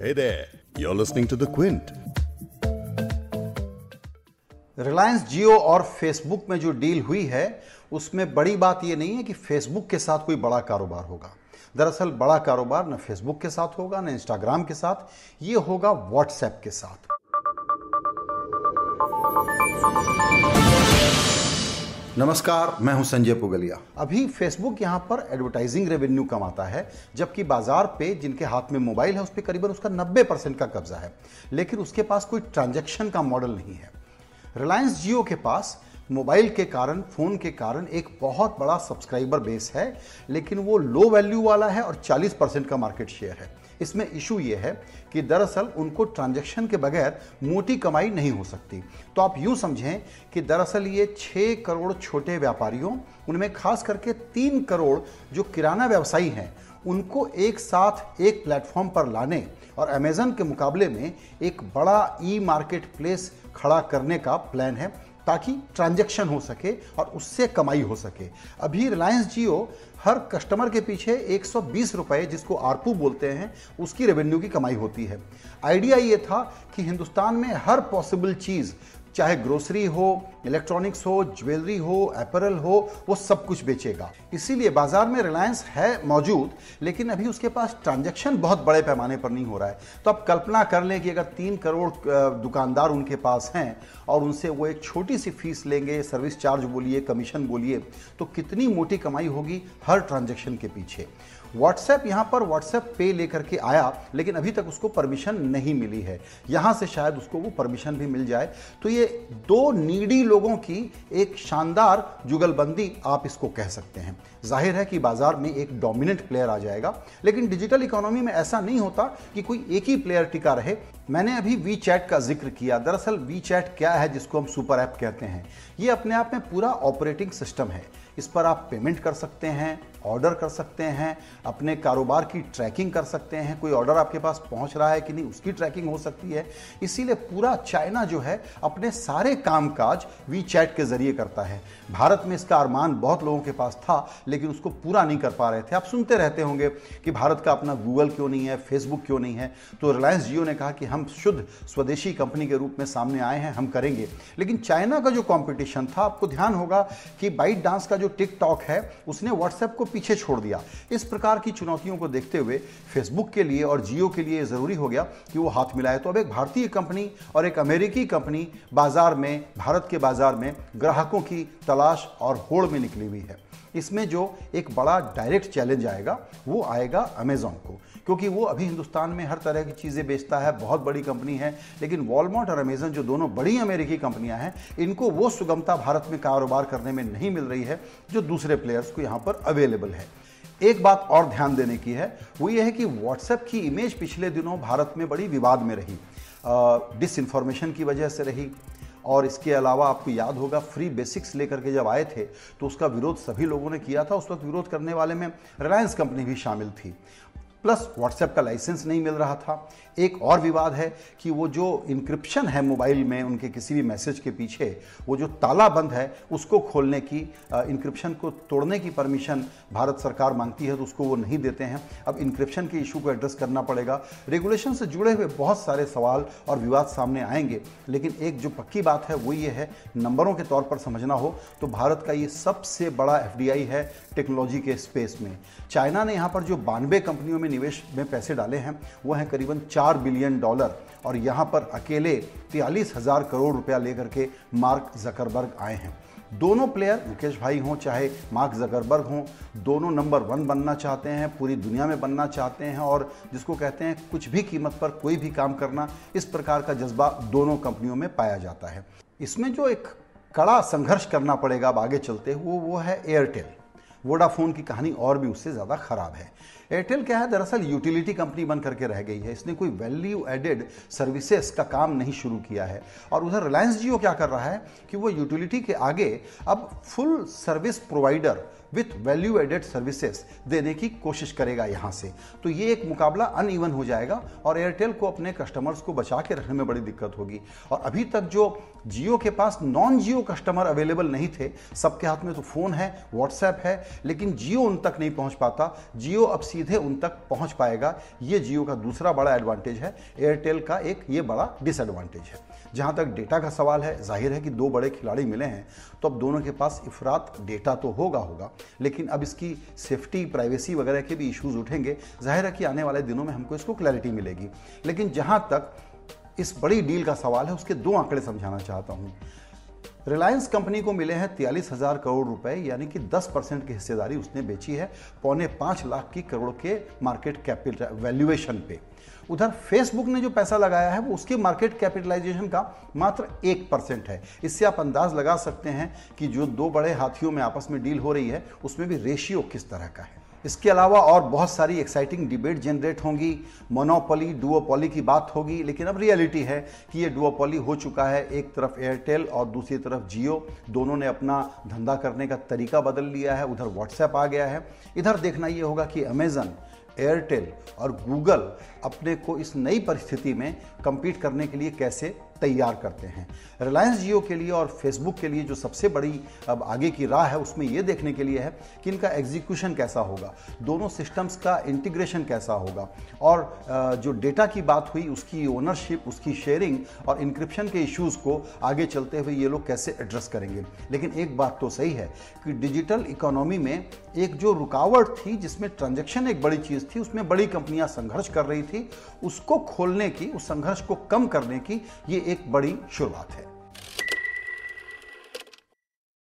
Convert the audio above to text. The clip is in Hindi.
Hey there, you're listening to The Quint. Reliance जियो और फेसबुक में जो डील हुई है उसमें बड़ी बात यह नहीं है कि फेसबुक के साथ कोई बड़ा कारोबार होगा दरअसल बड़ा कारोबार न फेसबुक के साथ होगा न इंस्टाग्राम के साथ ये होगा व्हाट्सएप के साथ नमस्कार, मैं हूँ संजय पुगलिया। अभी फेसबुक यहाँ पर एडवर्टाइजिंग रेवेन्यू कमाता है, जबकि बाज़ार पे जिनके हाथ में मोबाइल है उस पर करीबन उसका 90 परसेंट का कब्जा है। लेकिन उसके पास कोई ट्रांजैक्शन का मॉडल नहीं है। रिलायंस जियो के पास मोबाइल के कारण, फ़ोन के कारण एक बहुत बड़ा सब्सक्राइबर बेस है, लेकिन वो लो वैल्यू वाला है और 40 परसेंट का मार्केट शेयर है। इसमें इशू ये है कि दरअसल उनको ट्रांजैक्शन के बगैर मोटी कमाई नहीं हो सकती। तो आप यूँ समझें कि दरअसल ये छः करोड़ छोटे व्यापारियों, उनमें खास करके तीन करोड़ जो किराना व्यवसायी हैं, उनको एक साथ एक प्लेटफॉर्म पर लाने और अमेजन के मुकाबले में एक बड़ा ई मार्केट प्लेस खड़ा करने का प्लान है। ताकि ट्रांजैक्शन हो सके और उससे कमाई हो सके। अभी रिलायंस जियो हर कस्टमर के पीछे एक सौ जिसको आरपू बोलते हैं, उसकी रेवेन्यू की कमाई होती है। आइडिया ये था कि हिंदुस्तान में हर पॉसिबल चीज़, चाहे ग्रोसरी हो इलेक्ट्रॉनिक्स हो, ज्वेलरी हो एपरल हो, वो सब कुछ बेचेगा। इसीलिए बाज़ार में रिलायंस है मौजूद, लेकिन अभी उसके पास ट्रांजैक्शन बहुत बड़े पैमाने पर नहीं हो रहा है। तो आप कल्पना कर लें कि अगर तीन करोड़ दुकानदार उनके पास हैं और उनसे वो एक छोटी सी फ़ीस लेंगे, सर्विस चार्ज बोलिए, कमीशन बोलिए तो कितनी मोटी कमाई होगी हर ट्रांजेक्शन के पीछे। व्हाट्सएप यहाँ पर व्हाट्सएप पे लेकर के आया, लेकिन अभी तक उसको परमिशन नहीं मिली है। यहाँ से शायद उसको वो परमिशन भी मिल जाए। तो ये दो नीडी लोगों की एक शानदार जुगलबंदी आप इसको कह सकते हैं। ज़ाहिर है कि बाज़ार में एक डोमिनेंट प्लेयर आ जाएगा, लेकिन डिजिटल इकोनॉमी में ऐसा नहीं होता कि कोई एक ही प्लेयर टिका रहे। मैंने अभी वी चैट का ज़िक्र किया। दरअसल वी चैट क्या है जिसको हम सुपर ऐप कहते हैं? ये अपने आप में पूरा ऑपरेटिंग सिस्टम है। इस पर आप पेमेंट कर सकते हैं ऑर्डर कर सकते हैं, अपने कारोबार की ट्रैकिंग कर सकते हैं। कोई ऑर्डर आपके पास पहुँच रहा है कि नहीं, उसकी ट्रैकिंग हो सकती है। इसीलिए पूरा चाइना जो है, अपने सारे कामकाज वी चैट के ज़रिए करता है। भारत में इसका अरमान बहुत लोगों के पास था, लेकिन उसको पूरा नहीं कर पा रहे थे। आप सुनते रहते होंगे कि भारत का अपना गूगल क्यों नहीं है फेसबुक क्यों नहीं है? तो रिलायंस जियो ने कहा कि हम शुद्ध स्वदेशी कंपनी के रूप में सामने आए हैं, हम करेंगे। लेकिन चाइना का जो कॉम्पिटिशन था, आपको ध्यान होगा कि बाइट डांस का जो टिकटॉक है, उसने व्हाट्सएप को पीछे छोड़ दिया। इस प्रकार की चुनौतियों को देखते हुए फेसबुक के लिए और जियो के लिए ज़रूरी हो गया कि वो हाथ मिलाए। तो अब एक भारतीय कंपनी और एक अमेरिकी कंपनी बाज़ार में, भारत के बाज़ार में ग्राहकों की तलाश और होड़ में निकली हुई है। इसमें जो एक बड़ा डायरेक्ट चैलेंज आएगा, वो आएगा अमेजोन को। क्योंकि वो अभी हिंदुस्तान में हर तरह की चीज़ें बेचता है, बहुत बड़ी कंपनी है, लेकिन वॉलमार्ट और अमेजन जो दोनों बड़ी अमेरिकी कंपनियाँ हैं, इनको वो सुगमता भारत में कारोबार करने में नहीं मिल रही है, जो दूसरे प्लेयर्स को यहाँ पर अवेलेबल है। एक बात और ध्यान देने की है, वो ये है कि व्हाट्सएप की इमेज पिछले दिनों भारत में बड़ी विवाद में रही। डिस इन्फॉर्मेशन की वजह से रही। और इसके अलावा आपको याद होगा फ्री बेसिक्स लेकर के जब आए थे तो उसका विरोध सभी लोगों ने किया था। उस वक्त विरोध करने वाले में रिलायंस कंपनी भी शामिल थी। प्लस व्हाट्सएप का लाइसेंस नहीं मिल रहा था। एक और विवाद है कि वो जो इंक्रिप्शन है मोबाइल में, उनके किसी भी मैसेज के पीछे, वो जो ताला बंद है, उसको खोलने की इंक्रिप्शन को तोड़ने की परमिशन भारत सरकार मांगती है तो उसको वो नहीं देते हैं। अब इंक्रिप्शन के इशू को एड्रेस करना पड़ेगा। रेगुलेशन से जुड़े हुए बहुत सारे सवाल और विवाद सामने आएँगे, लेकिन एक जो पक्की बात है, वो ये है, नंबरों के तौर पर समझना हो तो भारत का ये सबसे बड़ा एफडीआई है टेक्नोलॉजी के स्पेस में। चाइना ने यहाँ पर जो बानवे कंपनियों में निवेश में पैसे डाले हैं। वो हैं करीबन चार बिलियन डॉलर और यहाँ पर अकेले तियालीस हज़ार करोड़ रुपया लेकर के मार्क जकरबर्ग आए हैं। दोनों प्लेयर मुकेश भाई हों, चाहे मार्क जकरबर्ग हों, दोनों नंबर वन बनना चाहते हैं, पूरी दुनिया में बनना चाहते हैं और जिसको कहते हैं कुछ भी कीमत पर कोई भी काम करना, इस प्रकार का जज्बा दोनों कंपनियों में पाया जाता है। इसमें जो एक कड़ा संघर्ष करना पड़ेगा अब आगे चलते वो वो है एयरटेल वोडाफोन की कहानी और भी उससे ज़्यादा ख़राब है। एयरटेल क्या है? दरअसल यूटिलिटी कंपनी बन करके रह गई है। इसने कोई वैल्यू एडेड सर्विसेज़ का काम नहीं शुरू किया है। और उधर रिलायंस जियो क्या कर रहा है कि वो यूटिलिटी के आगे अब full service provider with value added services देने की कोशिश करेगा यहाँ से। तो ये एक मुकाबला अनइवन हो जाएगा और एयरटेल को अपने कस्टमर्स को बचा के रखने में बड़ी दिक्कत होगी। और अभी तक जो जियो के पास नॉन जियो कस्टमर अवेलेबल नहीं थे, सबके हाथ में तो फ़ोन है व्हाट्सएप है, लेकिन जियो उन तक नहीं पहुँच पाता। जियो अब सीधे उन तक पहुँच पाएगा। ये जियो का दूसरा बड़ा एडवांटेज है। एयरटेल का एक ये बड़ा डिसएडवांटेज है। जहाँ तक डेटा का सवाल है, ज़ाहिर है कि दो बड़े खिलाड़ी मिले हैं तो अब दोनों के पास इफरात डेटा तो होगा होगा। लेकिन अब इसकी सेफ्टी प्राइवेसी वगैरह के भी इश्यूज़ उठेंगे। ज़ाहिर है कि आने वाले दिनों में हमको इसको क्लैरिटी मिलेगी। लेकिन जहाँ तक इस बड़ी डील का सवाल है, उसके दो आंकड़े समझाना चाहता हूँ। रिलायंस कंपनी को मिले हैं तियालीस हज़ार करोड़ रुपए, यानी कि 10 परसेंट की हिस्सेदारी उसने बेची है पौने पाँच लाख की करोड़ के मार्केट कैपिटल वैल्यूएशन पे। उधर फेसबुक ने जो पैसा लगाया है, वो उसके मार्केट कैपिटलाइजेशन का मात्र एक परसेंट है। इससे आप अंदाज लगा सकते हैं कि जो दो बड़े हाथियों में आपस में डील हो रही है, उसमें भी रेशियो किस तरह का है। इसके अलावा और बहुत सारी एक्साइटिंग डिबेट जनरेट होंगी। मोनोपोली डुओपोली की बात होगी, लेकिन अब रियलिटी है कि ये डुओपोली हो चुका है। एक तरफ़ एयरटेल और दूसरी तरफ़ जियो दोनों ने अपना धंधा करने का तरीका बदल लिया है। उधर व्हाट्सएप आ गया है। इधर देखना ये होगा कि अमेजन एयरटेल और गूगल अपने को इस नई परिस्थिति में compete करने के लिए कैसे तैयार करते हैं। रिलायंस जियो के लिए और फेसबुक के लिए जो सबसे बड़ी, अब आगे की राह है, उसमें यह देखने के लिए है कि इनका एग्जीक्यूशन कैसा होगा, दोनों सिस्टम्स का इंटीग्रेशन कैसा होगा और जो डेटा की बात हुई, उसकी ओनरशिप उसकी शेयरिंग और इंक्रिप्शन के इश्यूज़ को आगे चलते हुए ये लोग कैसे एड्रेस करेंगे। लेकिन एक बात तो सही है कि डिजिटल इकोनॉमी में एक जो रुकावट थी, जिसमें ट्रांजेक्शन एक बड़ी चीज़ थी, उसमें बड़ी कंपनियाँ संघर्ष कर रही थी, उसको खोलने की, उस संघर्ष को कम करने की ये एक बड़ी शुरुआत है।